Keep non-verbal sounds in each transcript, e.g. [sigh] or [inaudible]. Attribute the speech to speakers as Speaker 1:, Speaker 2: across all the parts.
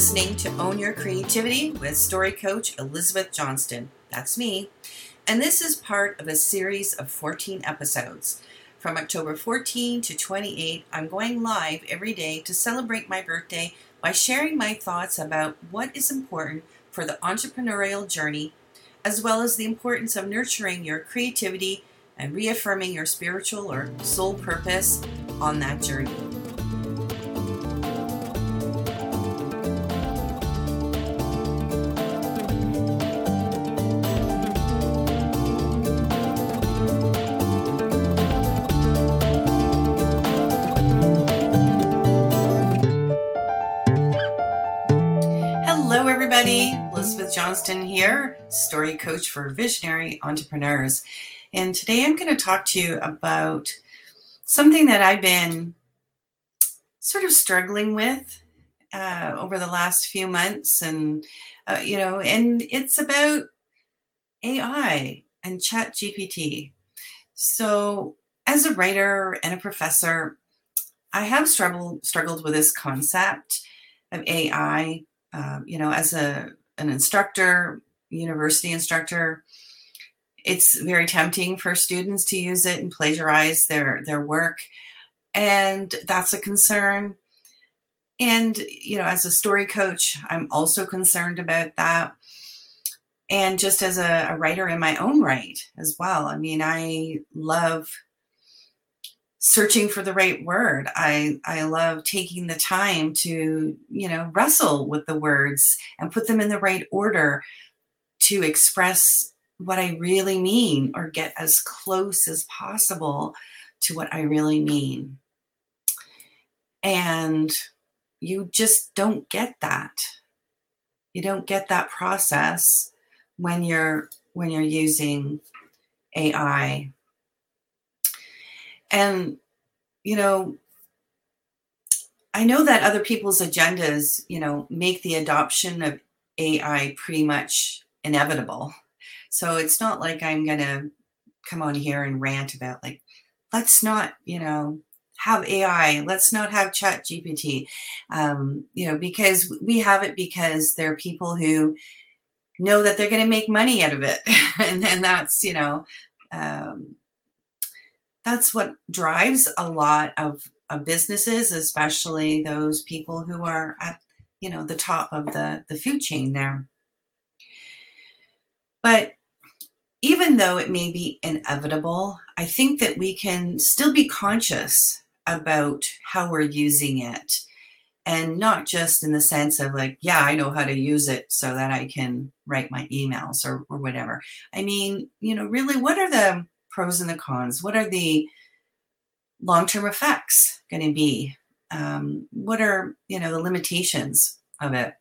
Speaker 1: listening to Own Your Creativity with story coach Elizabeth Johnston. That's me. And this is part of a series of 14 episodes. From October 14 to 28, I'm going live every day to celebrate my birthday by sharing my thoughts about what is important for the entrepreneurial journey, as well as the importance of nurturing your creativity and reaffirming your spiritual or soul purpose on that journey. Elizabeth Johnston here, story coach for visionary entrepreneurs. And today I'm going to talk to you about something that I've been sort of struggling with uh, over the last few months. And, uh, you know, and it's about AI and Chat GPT. So, as a writer and a professor, I have struggled struggled with this concept of AI um, you know, as a an instructor, university instructor, it's very tempting for students to use it and plagiarize their their work, and that's a concern. And you know, as a story coach, I'm also concerned about that. And just as a, a writer in my own right as well. I mean, I love searching for the right word. I I love taking the time to, you know, wrestle with the words and put them in the right order to express what I really mean or get as close as possible to what I really mean. And you just don't get that. You don't get that process when you're when you're using AI and, you know, I know that other people's agendas, you know, make the adoption of AI pretty much inevitable. So it's not like I'm going to come on here and rant about, like, let's not, you know, have AI, let's not have Chat GPT, um, you know, because we have it because there are people who know that they're going to make money out of it. [laughs] and then that's, you know, um, that's what drives a lot of, of businesses, especially those people who are at you know the top of the, the food chain there. But even though it may be inevitable, I think that we can still be conscious about how we're using it. And not just in the sense of like, yeah, I know how to use it so that I can write my emails or, or whatever. I mean, you know, really, what are the pros and the cons? What are the long term effects going to be? Um, what are you know the limitations of it?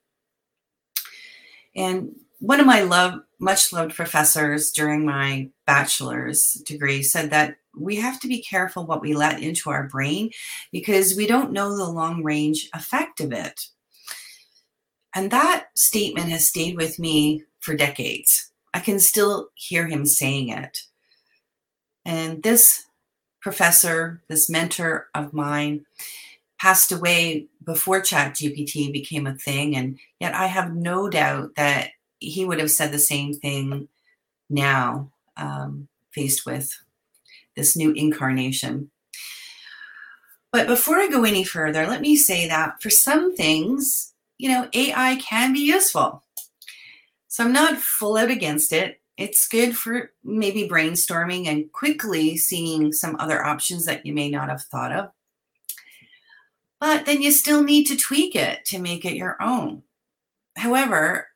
Speaker 1: And one of my love, much loved professors during my bachelor's degree said that we have to be careful what we let into our brain because we don't know the long range effect of it. And that statement has stayed with me for decades. I can still hear him saying it. And this professor, this mentor of mine, passed away before Chat GPT became a thing. And yet I have no doubt that he would have said the same thing now, um, faced with this new incarnation. But before I go any further, let me say that for some things, you know, AI can be useful. So I'm not full out against it it's good for maybe brainstorming and quickly seeing some other options that you may not have thought of. But then you still need to tweak it to make it your own. However,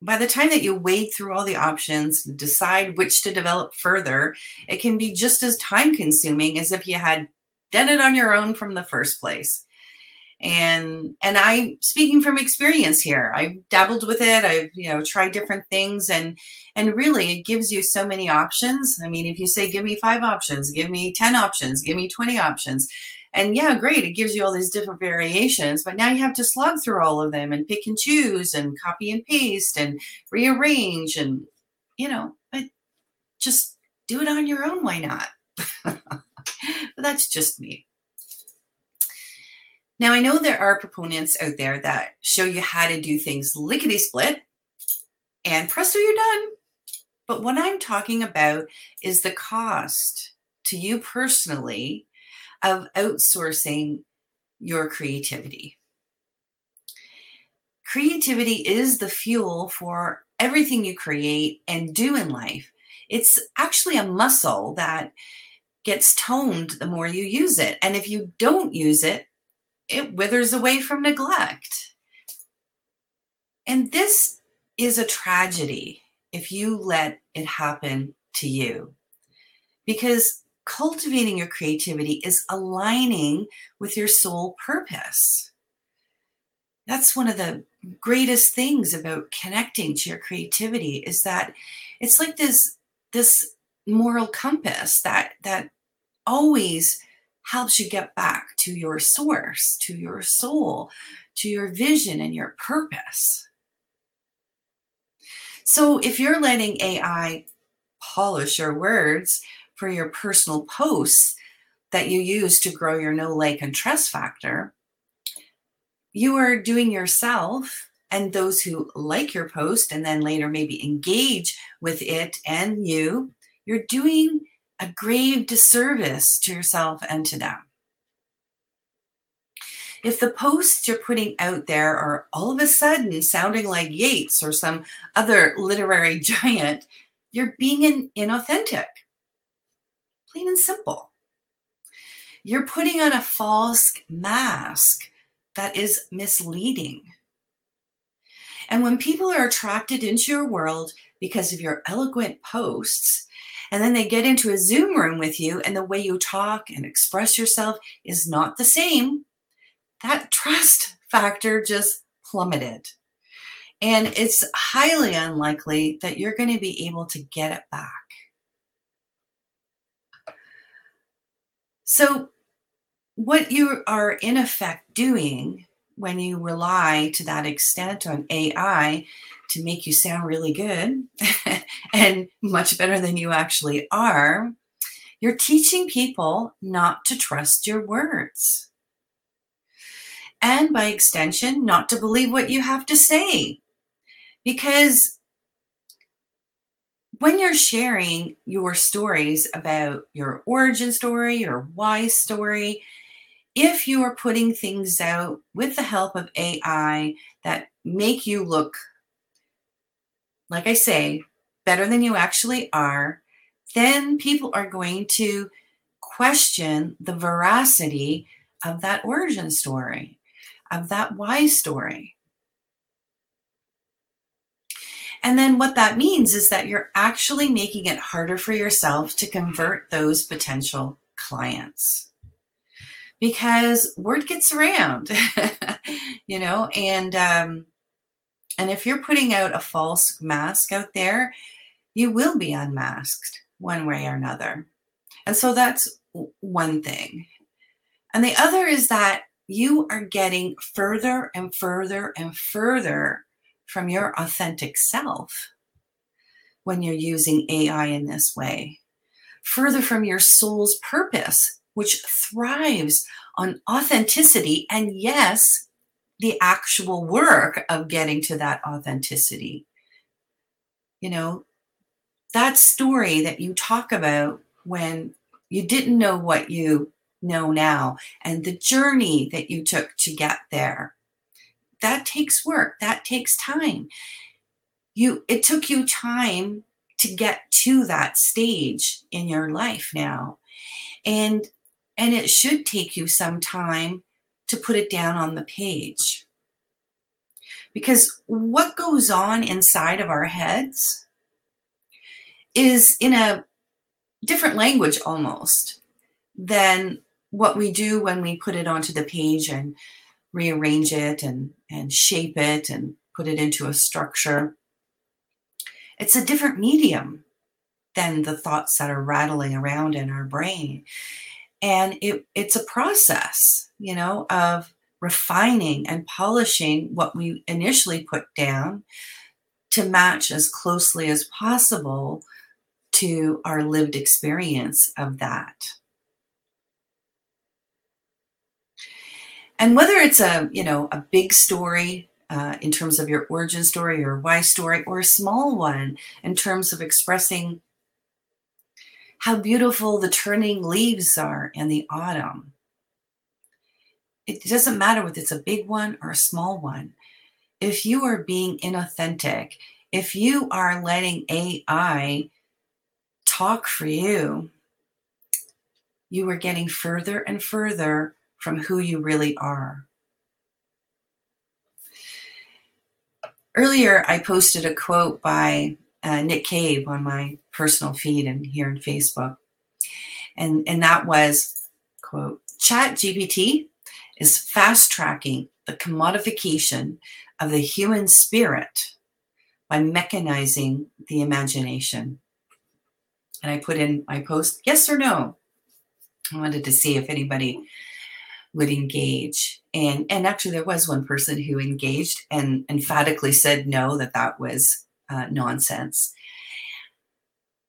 Speaker 1: by the time that you wade through all the options, decide which to develop further, it can be just as time consuming as if you had done it on your own from the first place and and i speaking from experience here i've dabbled with it i've you know tried different things and and really it gives you so many options. I mean if you say give me five options give me 10 options give me 20 options and yeah great it gives you all these different variations but now you have to slog through all of them and pick and choose and copy and paste and rearrange and you know but just do it on your own why not? [laughs] But that's just me Now, I know there are proponents out there that show you how to do things lickety split and presto, you're done. But what I'm talking about is the cost to you personally of outsourcing your creativity. Creativity is the fuel for everything you create and do in life. It's actually a muscle that gets toned the more you use it. And if you don't use it, it withers away from neglect. And this is a tragedy if you let it happen to you. Because cultivating your creativity is aligning with your soul purpose. That's one of the greatest things about connecting to your creativity is that it's like this this moral compass that that always helps you get back to your source, to your soul, to your vision and your purpose. So if you're letting AI polish your words for your personal posts that you use to grow your know like and trust factor, you are doing yourself and those who like your post and then later maybe engage with it and you, you're doing a grave disservice to yourself and to them. If the posts you're putting out there are all of a sudden sounding like Yeats or some other literary [laughs] giant, you're being in, inauthentic. Plain and simple. You're putting on a false mask that is misleading. And when people are attracted into your world because of your eloquent posts, and then they get into a Zoom room with you, and the way you talk and express yourself is not the same, that [laughs] trust factor just plummeted. And it's highly unlikely that you're going to be able to get it back. So, what you are in effect doing when you rely to that extent on AI to make you sound really good [laughs] and much better than you actually are, you're teaching people not to trust your words and by extension, not to believe what you have to say. Because when you're sharing your stories about your origin story, your why story, if you are putting things out with the help of AI that make you look, like I say, better than you actually are, then people are going to question the veracity of that origin story of that why story. And then what that means is that you're actually making it harder for yourself to convert those potential clients because word gets around, [laughs] you know, and um, and if you're putting out a false mask out there, you will be unmasked one way or another. And so that's one thing. And the other is that you are getting further and further and further from your authentic self when you're using AI in this way. Further from your soul's purpose, which thrives on authenticity and, yes, the actual work of getting to that authenticity. You know, that story that you talk about when you didn't know what you know now and the journey that you took to get there that takes work that takes time you it took you time to get to that stage in your life now and and it should take you some time to put it down on the page because what goes on inside of our heads is in a different language almost than what we do when we put it onto the page and rearrange it and, and shape it and put it into a structure. It's a different medium than the thoughts that are rattling around in our brain. And it, it's a process, you know, of refining and polishing what we initially put down to match as closely as possible to our lived experience of that. And whether it's a, you know, a big story uh, in terms of your origin story or why story, or a small one in terms of expressing how beautiful the turning leaves are in the autumn. It doesn't matter whether it's a big one or a small one. If you are being inauthentic, if you are letting AI talk for you, you are getting further and further from who you really are. Earlier, I posted a quote by uh, Nick Cave on my personal feed and here in Facebook. And, and that was, quote, Chat GPT is fast tracking the commodification of the human spirit by mechanizing the imagination. And I put in my post, yes or no. I wanted to see if anybody would engage and and actually there was one person who engaged and emphatically said no that that was uh, nonsense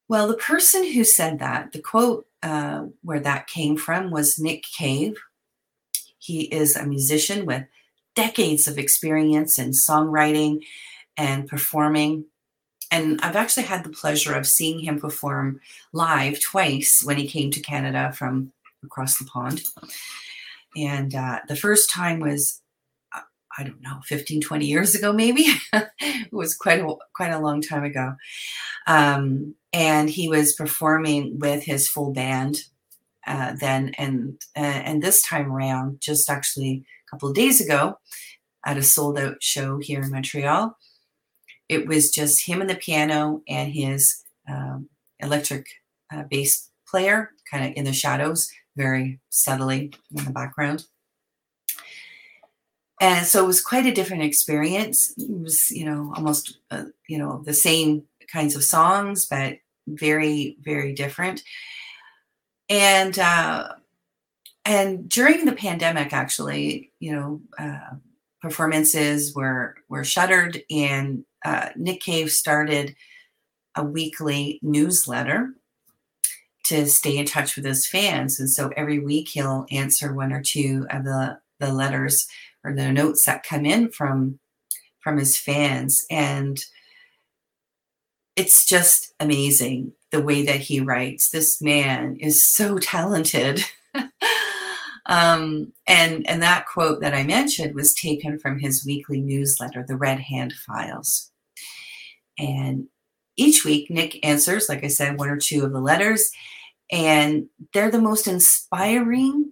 Speaker 1: well the person who said that the quote uh, where that came from was nick cave he is a musician with decades of experience in songwriting and performing and I've actually had the pleasure of seeing him perform live twice when he came to Canada from across the pond. And uh, the first time was, uh, I don't know, 15, 20 years ago, maybe. [laughs] it was quite a, quite a long time ago. Um, and he was performing with his full band uh, then. And, uh, and this time around, just actually a couple of days ago, at a sold out show here in Montreal, it was just him and the piano and his um, electric uh, bass player kind of in the shadows very subtly in the background. And so it was quite a different experience. It was, you know, almost, uh, you know, the same kinds of songs, but very, very different. And uh, and during the pandemic, actually, you know, uh, performances were were shuttered, and uh, Nick Cave started a weekly newsletter to stay in touch with his fans. And so every week he'll answer one or two of the, the letters or the notes that come in from from his fans. And it's just amazing the way that he writes. This man is so talented. [laughs] um, and and that quote that I mentioned was taken from his weekly newsletter, The Red Hand Files. And each week, Nick answers, like I said, one or two of the letters, and they're the most inspiring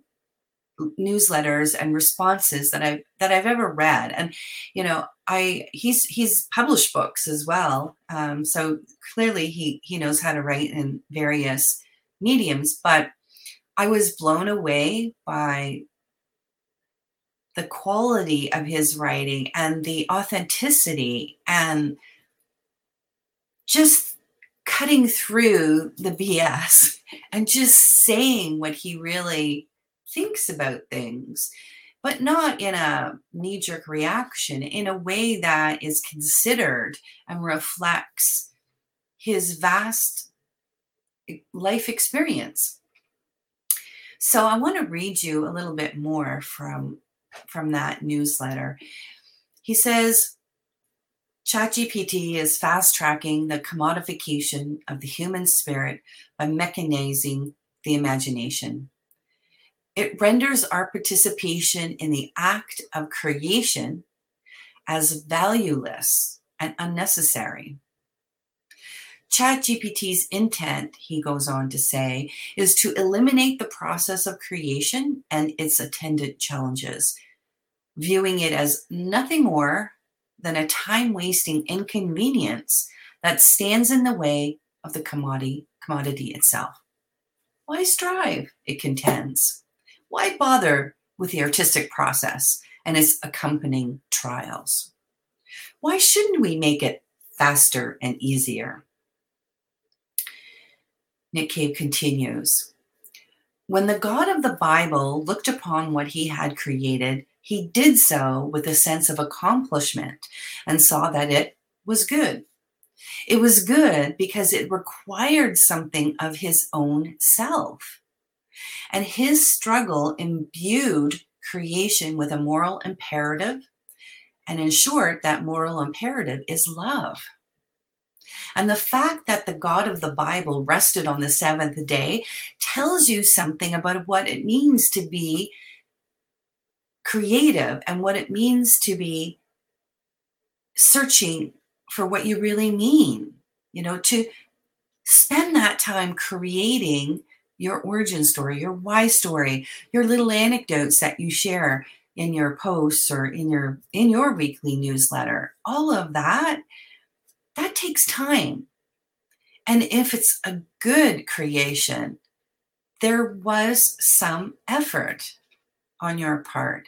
Speaker 1: newsletters and responses that I've that I've ever read. And you know, I he's he's published books as well, um, so clearly he he knows how to write in various mediums. But I was blown away by the quality of his writing and the authenticity and just cutting through the BS [laughs] and just saying what he really thinks about things, but not in a knee jerk reaction, in a way that is considered and reflects his vast eh, life experience. So I want to read you a little bit more from from that newsletter. He says, ChatGPT is fast tracking the commodification of the human spirit by mechanizing the imagination. It renders our participation in the act of creation as valueless and unnecessary. ChatGPT's intent, he goes on to say, is to eliminate the process of creation and its attendant challenges, viewing it as nothing more than a time wasting inconvenience that stands in the way of the commodity, commodity itself. Why strive? It contends. Why bother with the artistic process and its accompanying trials? Why shouldn't we make it faster and easier? Nick Cave continues When the God of the Bible looked upon what he had created, he did so with a sense of accomplishment and saw that it was good. It was good because it required something of his own self. And his struggle imbued creation with a moral imperative. And in short, that moral imperative is love. And the fact that the God of the Bible rested on the seventh day tells you something about what it means to be creative and what it means to be searching for what you really mean. You know, to spend that time creating your origin story, your why story, your little anecdotes that you share in your posts or in your in your weekly newsletter. All of that that takes time. And if it's a good creation, there was some effort on your part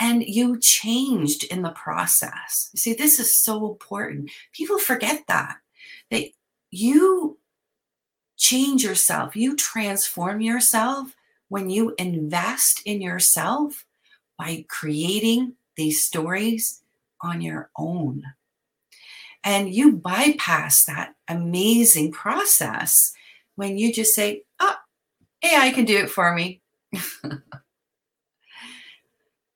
Speaker 1: and you changed in the process. See, this is so important. People forget that. That you change yourself, you transform yourself when you invest in yourself by creating these stories on your own. And you bypass that amazing process when you just say, oh, AI can do it for me. [laughs]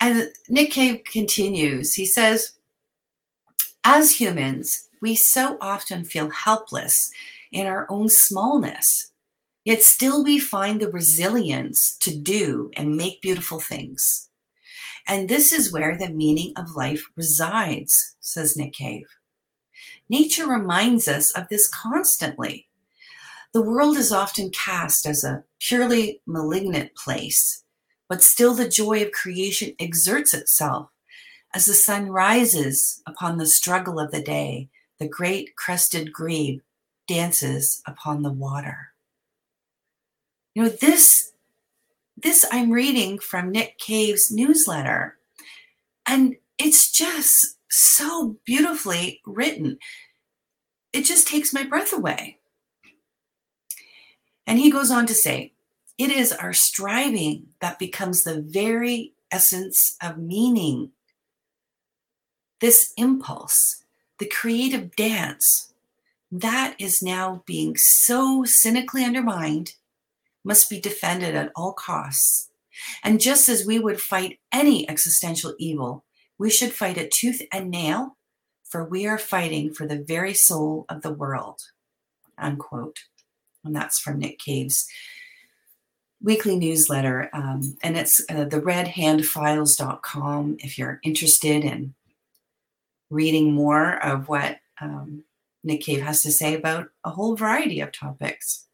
Speaker 1: and Nick Cave continues, he says, as humans, we so often feel helpless in our own smallness, yet still we find the resilience to do and make beautiful things. And this is where the meaning of life resides, says Nick Cave. Nature reminds us of this constantly. The world is often cast as a purely malignant place, but still the joy of creation exerts itself as the sun rises upon the struggle of the day. The great crested grebe dances upon the water. You know, this this I'm reading from Nick Cave's newsletter, and it's just so beautifully written. It just takes my breath away. And he goes on to say, it is our striving that becomes the very essence of meaning. This impulse, the creative dance, that is now being so cynically undermined, must be defended at all costs. And just as we would fight any existential evil, we should fight it tooth and nail, for we are fighting for the very soul of the world. Unquote. And that's from Nick Cave's weekly newsletter. Um, and it's uh, the redhandfiles.com if you're interested in reading more of what um, Nick Cave has to say about a whole variety of topics.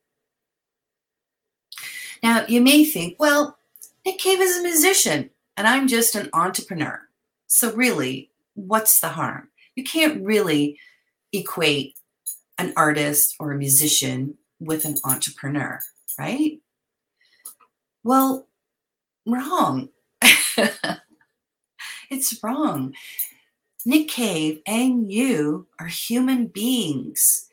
Speaker 1: Now, you may think, well, Nick Cave is a musician and I'm just an entrepreneur. So, really, what's the harm? You can't really equate an artist or a musician with an entrepreneur, right? Well, wrong. [laughs] it's wrong. Nick Cave and you are human beings.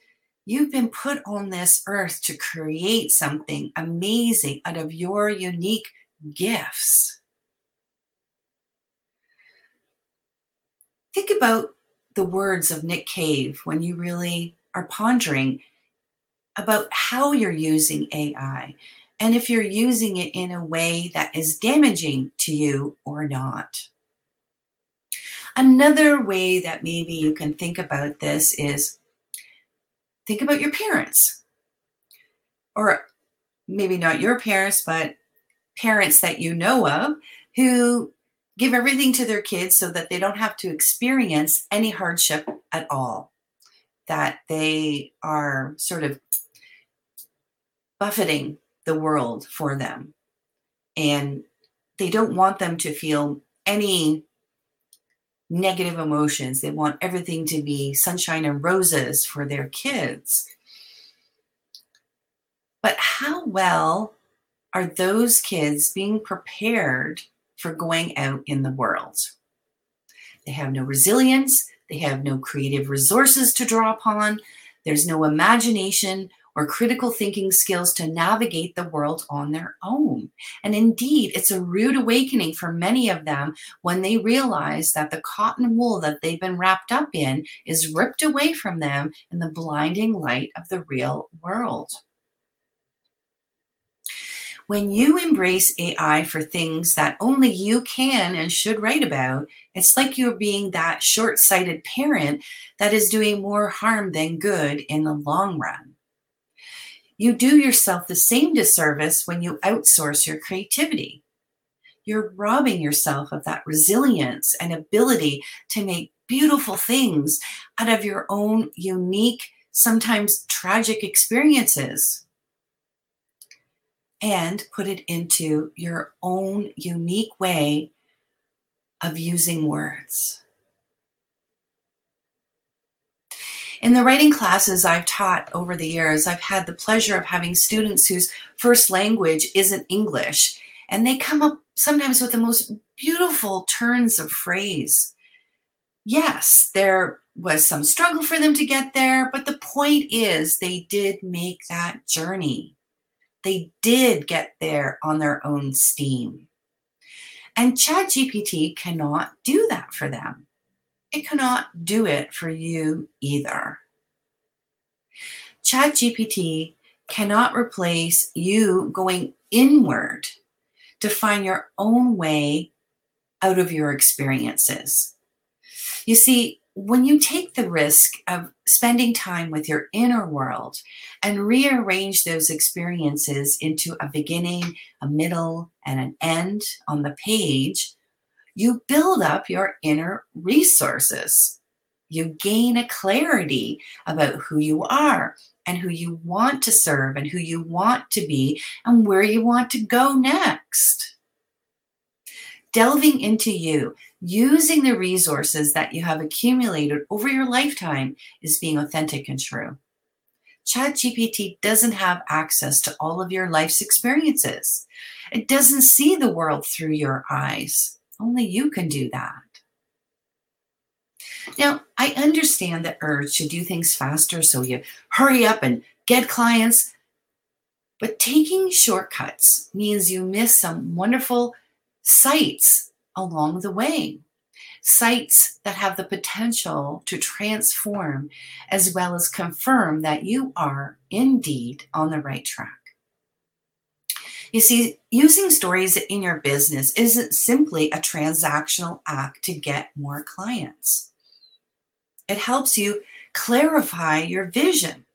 Speaker 1: You've been put on this earth to create something amazing out of your unique gifts. think about the words of Nick Cave when you really are pondering about how you're using AI and if you're using it in a way that is damaging to you or not. Another way that maybe you can think about this is think about your parents, or maybe not your parents, but parents that you know of who give everything to their kids so that they don't have to experience any hardship at all, that they are sort of buffeting the world for them. And they don't want them to feel any negative emotions. They want everything to be sunshine and roses for their kids. But how well are those kids being prepared for going out in the world. They have no resilience, they have no creative resources to draw upon, there's no imagination or critical thinking skills to navigate the world on their own. And indeed, it's a rude awakening for many of them when they realize that the cotton wool that they've been wrapped up in is ripped away from them in the blinding light of the real world. When you embrace AI for things that only you can and should write about, it's like you're being that short sighted parent that is doing more harm than good in the long run. You do yourself the same disservice when you outsource your creativity. You're robbing yourself of that resilience and ability to make beautiful things out of your own unique, sometimes tragic experiences and put it into your own unique way of using words. In the writing classes I've taught over the years, I've had the pleasure of having students whose first language isn't English, and they come up sometimes with the most beautiful turns of phrase. Yes, there was some struggle for them to get there, but the point is they did make that journey. They did get there on their own steam. And ChatGPT cannot do that for them. It cannot do it for you either. ChatGPT cannot replace you going inward to find your own way out of your experiences. You see, when you take the risk of spending time with your inner world and rearrange those experiences into a beginning, a middle, and an end on the page, you build up your inner resources. You gain a clarity about who you are and who you want to serve and who you want to be and where you want to go next. Delving into you, using the resources that you have accumulated over your lifetime is being authentic and true. ChatGPT doesn't have access to all of your life's experiences. It doesn't see the world through your eyes. Only you can do that. Now, I understand the urge to do things faster, so you hurry up and get clients. But taking shortcuts means you miss some wonderful sights along the way. Sights that have the potential to transform as well as confirm that you are indeed on the right track. You see, using stories in your business isn't simply a transactional act to get more clients. It helps you clarify your vision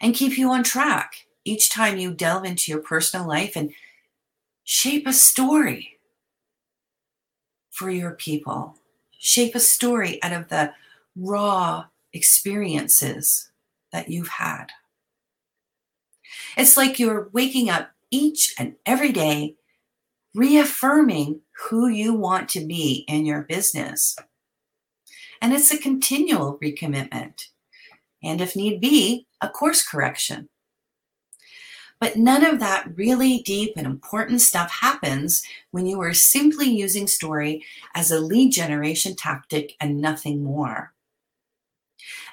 Speaker 1: and keep you on track each time you delve into your personal life and shape a story for your people. Shape a story out of the raw experiences that you've had. It's like you're waking up each and every day reaffirming who you want to be in your business. And it's a continual recommitment. And if need be, a course correction. But none of that really deep and important stuff happens when you are simply using story as a lead generation tactic and nothing more.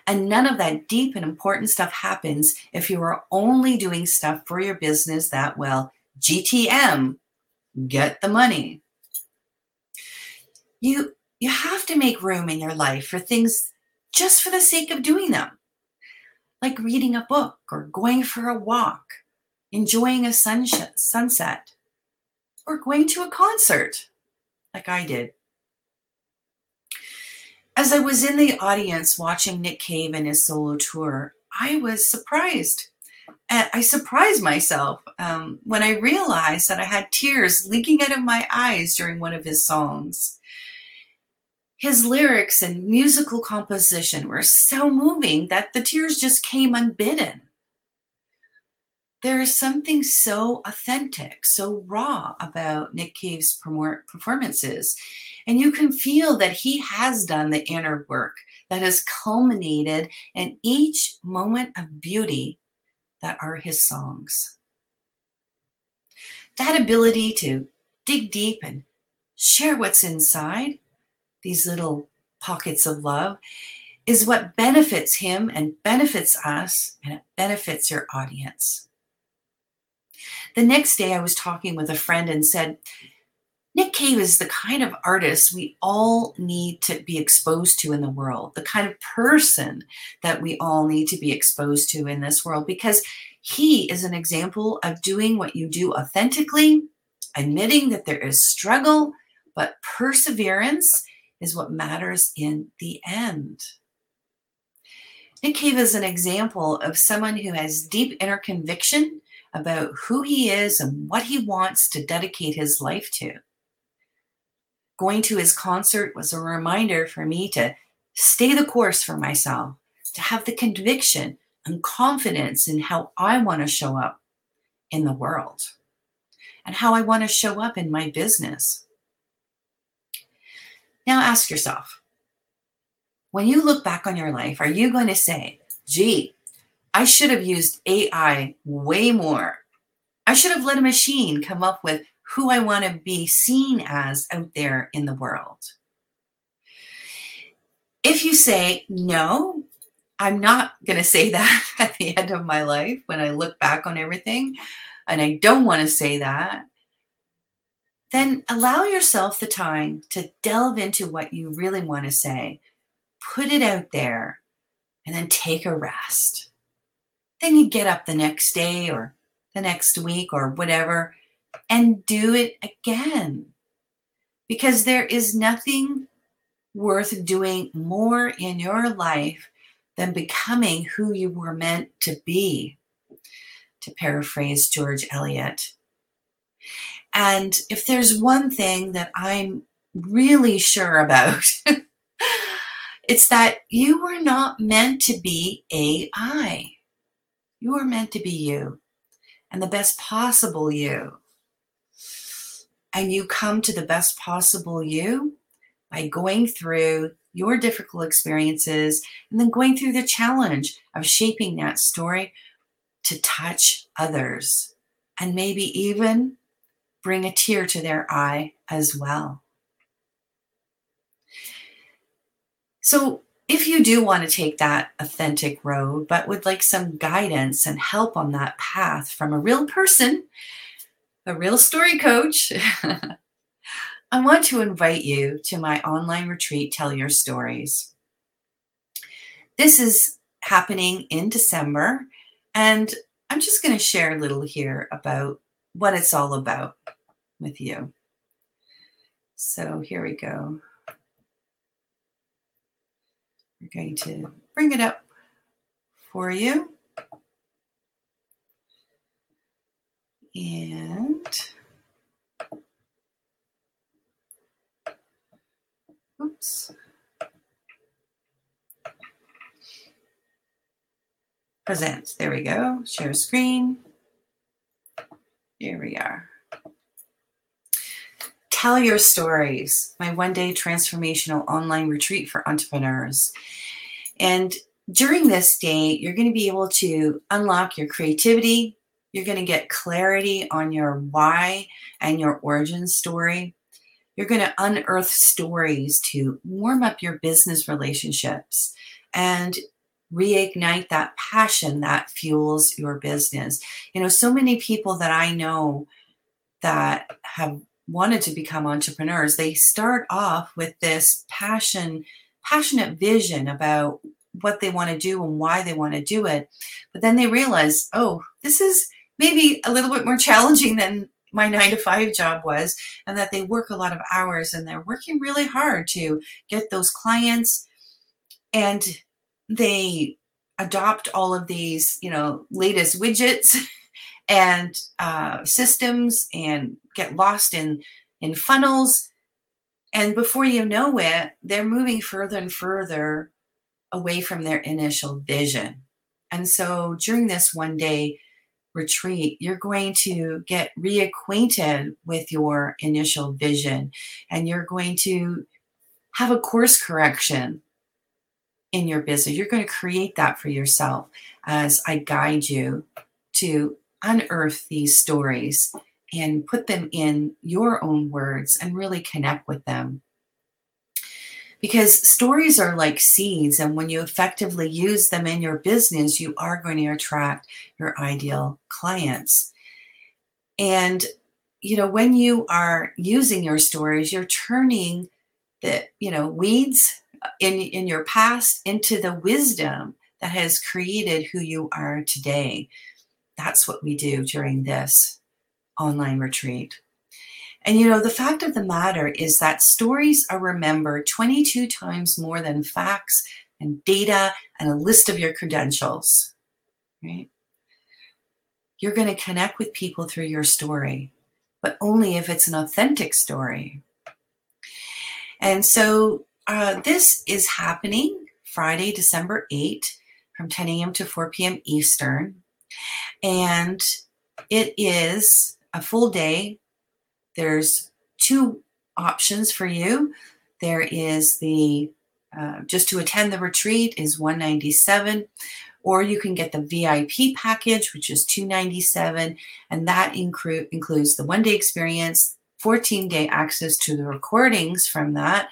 Speaker 1: And none of that deep and important stuff happens if you are only doing stuff for your business that, well, GTM, get the money. You you have to make room in your life for things just for the sake of doing them, like reading a book or going for a walk, enjoying a sunset, or going to a concert, like I did. As I was in the audience watching Nick Cave and his solo tour, I was surprised. I surprised myself um, when I realized that I had tears leaking out of my eyes during one of his songs. His lyrics and musical composition were so moving that the tears just came unbidden. There is something so authentic, so raw about Nick Cave's performances. And you can feel that he has done the inner work that has culminated in each moment of beauty that are his songs. That ability to dig deep and share what's inside these little pockets of love, is what benefits him and benefits us, and it benefits your audience. The next day, I was talking with a friend and said, Nick Cave is the kind of artist we all need to be exposed to in the world, the kind of person that we all need to be exposed to in this world, because He is an example of doing what you do authentically, admitting that there is struggle, but perseverance is what matters in the end. Nick Cave is an example of someone who has deep inner conviction about who he is and what he wants to dedicate his life to. Going to his concert was a reminder for me to stay the course for myself, to have the conviction and confidence in how I want to show up in the world and how I want to show up in my business. Now ask yourself when you look back on your life, are you going to say, gee, I should have used AI way more? I should have let a machine come up with who I want to be seen as out there in the world. If you say, no, I'm not going to say [laughs] that at the end of my life when I look back on everything, and I don't want to say that, then allow yourself the time to delve into what you really want to say put it out there, and then take a rest. Then you get up the next day or the next week or whatever and do it again. Because there is nothing worth doing more in your life than becoming who you were meant to be, to paraphrase George Eliot. And if there's one thing that I'm really sure about, [laughs] It's that you were not meant to be AI. You were meant to be you and the best possible you. And you come to the best possible you by going through your difficult experiences and then going through the challenge of shaping that story to touch others and maybe even bring a tear to their eye as well. So, if you do want to take that authentic road, but would like some guidance and help on that path from a real person, a real story coach, [laughs] I want to invite you to my online retreat, Tell Your Stories. This is happening in December, and I'm just going to share a little here about what it's all about with you. So, here we go. We're going to bring it up for you. And oops. Present. There we go. Share screen. Here we are. Tell Your Stories, my one day transformational online retreat for entrepreneurs. And during this day, you're going to be able to unlock your creativity. You're going to get clarity on your why and your origin story. You're going to unearth stories to warm up your business relationships and reignite that passion that fuels your business. You know, so many people that I know that have wanted to become entrepreneurs, they start off with this passion, passionate vision about what they want to do and why they want to do it. But then they realize, oh, this is maybe a little bit more challenging than my nine to five job was, and that they work a lot of hours and they're working really hard to get those clients. And they adopt all of these, you know, latest widgets [laughs] and uh, systems and get lost in in funnels. And before you know it they're moving further and further away from their initial vision. And so during this one day retreat you're going to get reacquainted with your initial vision and you're going to have a course correction in your business you're going to create that for yourself as i guide you to unearth these stories and put them in your own words and really connect with them. Because stories are like seeds, and when you effectively use them in your business, you are going to attract your ideal clients. And, you know, when you are using your stories, you're turning the, you know, weeds in, in your past into the wisdom that has created who you are today that's what we do during this online retreat. And you know, the fact of the matter is that stories are remembered 22 times more than facts and data and a list of your credentials, right? You're going to connect with people through your story, but only if it's an authentic story. And so uh, this is happening Friday, December 8 from 10 a.m. to 4 p.m. Eastern. And it is a full day. There's two options for you. There is the uh, just to attend the retreat is 197 or you can get the VIP package which is 297 and that incru- includes the one day experience 14 day access to the recordings from that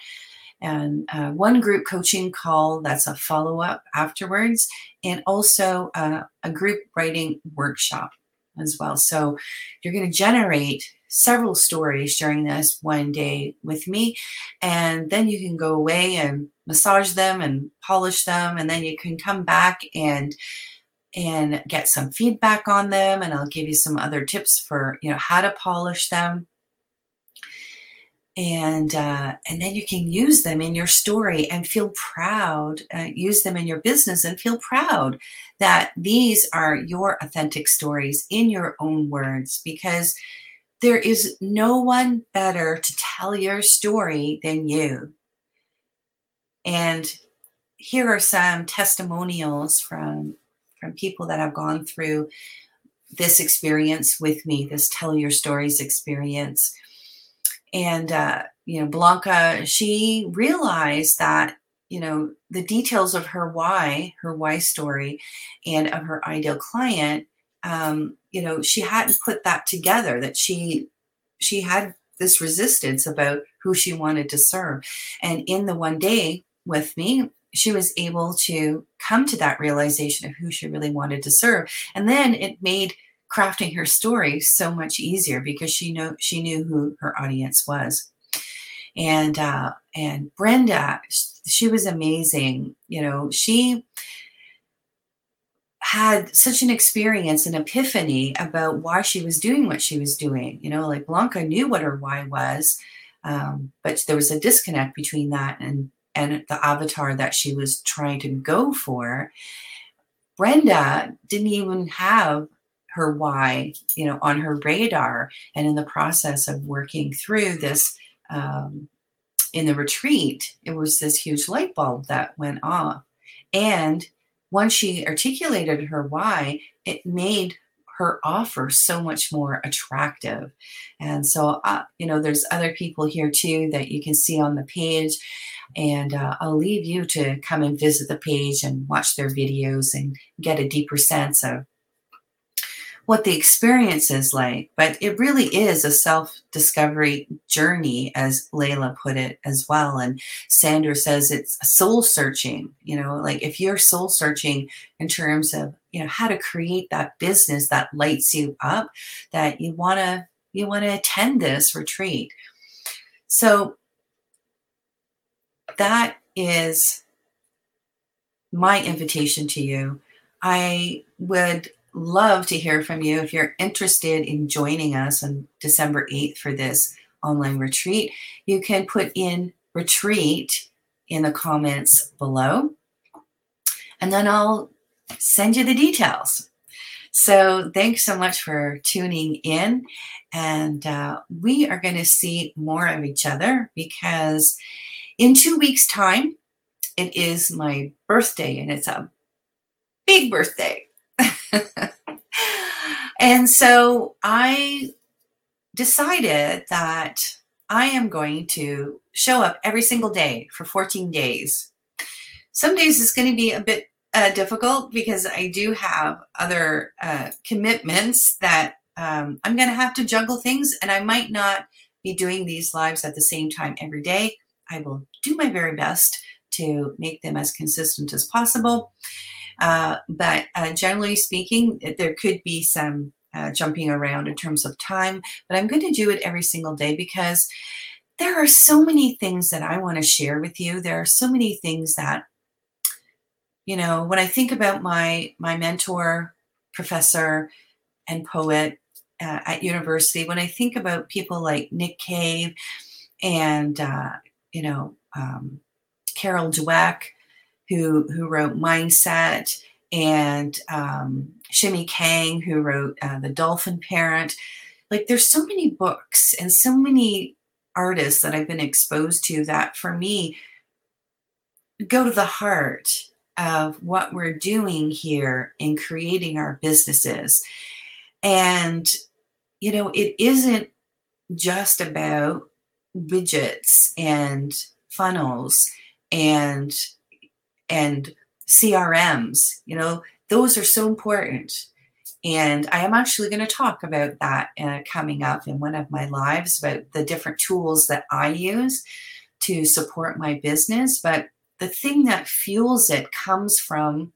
Speaker 1: and uh, one group coaching call that's a follow up afterwards, and also uh, a group writing workshop as well. So you're going to generate several stories during this one day with me, and then you can go away and massage them and polish them, and then you can come back and and get some feedback on them and I'll give you some other tips for you know how to polish them and uh, and then you can use them in your story and feel proud uh, use them in your business and feel proud that these are your authentic stories in your own words because there is no one better to tell your story than you. And here are some testimonials from from people that have gone through this experience with me this tell your stories experience and uh, you know blanca she realized that you know the details of her why her why story and of her ideal client um, you know she hadn't put that together that she she had this resistance about who she wanted to serve. And in the one day with me she was able to come to that realization of who she really wanted to serve. And then it made crafting her story so much easier because she know she knew who her audience was. And uh, and brenda she was amazing you know she had such an experience an epiphany about why she was doing what she was doing. You know like blanca knew what her why was um, but there was a disconnect between that and and the avatar that she was trying to go for. Brenda didn't even have her why, you know, on her radar. And in the process of working through this um, in the retreat, it was this huge light bulb that went off. And once she articulated her why, it made her offer so much more attractive. And so, uh, you know, there's other people here too that you can see on the page. And uh, I'll leave you to come and visit the page and watch their videos and get a deeper sense of what the experience is like, but it really is a self discovery journey, as Layla put it as well. And Sandra says it's soul searching, you know, like if you're soul searching in terms of, you know, how to create that business that lights you up, that you want to, you want to attend this retreat. So that is my invitation to you. I would love to hear from you. If you're interested in joining us on December 8th for this online retreat, you can put in retreat in the comments below. And then I'll send you the details. So thanks so much for tuning in. And uh, we are going to see more of each other because in two weeks' time, it is my birthday and it's a big birthday. [laughs] and so I decided that I am going to show up every single day for 14 days. Some days it's going to be a bit uh, difficult because I do have other uh, commitments that um, I'm going to have to juggle things, and I might not be doing these lives at the same time every day. I will do my very best to make them as consistent as possible. Uh, but uh, generally speaking, there could be some uh, jumping around in terms of time, but I'm going to do it every single day because there are so many things that I want to share with you. There are so many things that, you know, when I think about my my mentor, Professor and poet uh, at university. When I think about people like Nick Cave and, uh, you know, um, Carol Dweck, who, who wrote Mindset, and um, Shimi Kang, who wrote uh, The Dolphin Parent. Like, there's so many books and so many artists that I've been exposed to that for me go to the heart of what we're doing here in creating our businesses. And, you know, it isn't just about widgets and funnels and and CRMs, you know, those are so important. And I am actually going to talk about that uh, coming up in one of my lives about the different tools that I use to support my business. But the thing that fuels it comes from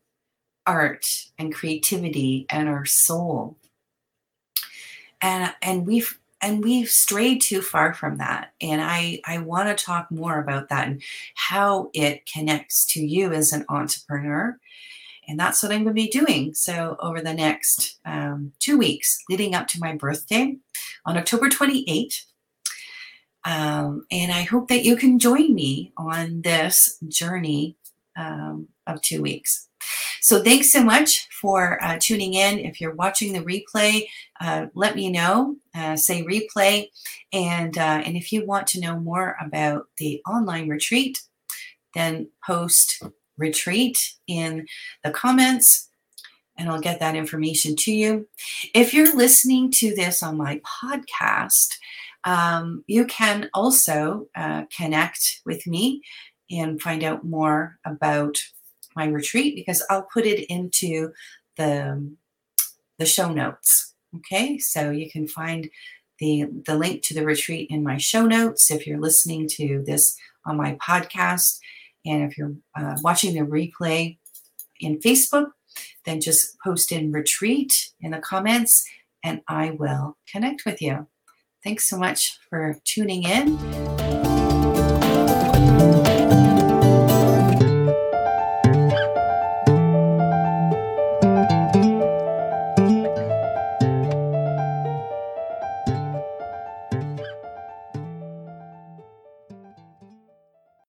Speaker 1: art and creativity and our soul. And, and we've and we've strayed too far from that and i i want to talk more about that and how it connects to you as an entrepreneur and that's what i'm going to be doing so over the next um, two weeks leading up to my birthday on october 28th um, and I hope that you can join me on this journey um, of two weeks. So thanks so much for uh, tuning in. If you're watching the replay, uh, let me know. Uh, say replay, and uh, and if you want to know more about the online retreat, then post retreat in the comments and I'll get that information to you. If you're listening to this on my podcast, um, you can also uh, connect with me and find out more about my retreat because I'll put it into the, the show notes. Okay, so you can find the, the link to the retreat in my show notes if you're listening to this on my podcast. And if you're uh, watching the replay in Facebook, then just post in retreat in the comments and I will connect with you. Thanks so much for tuning in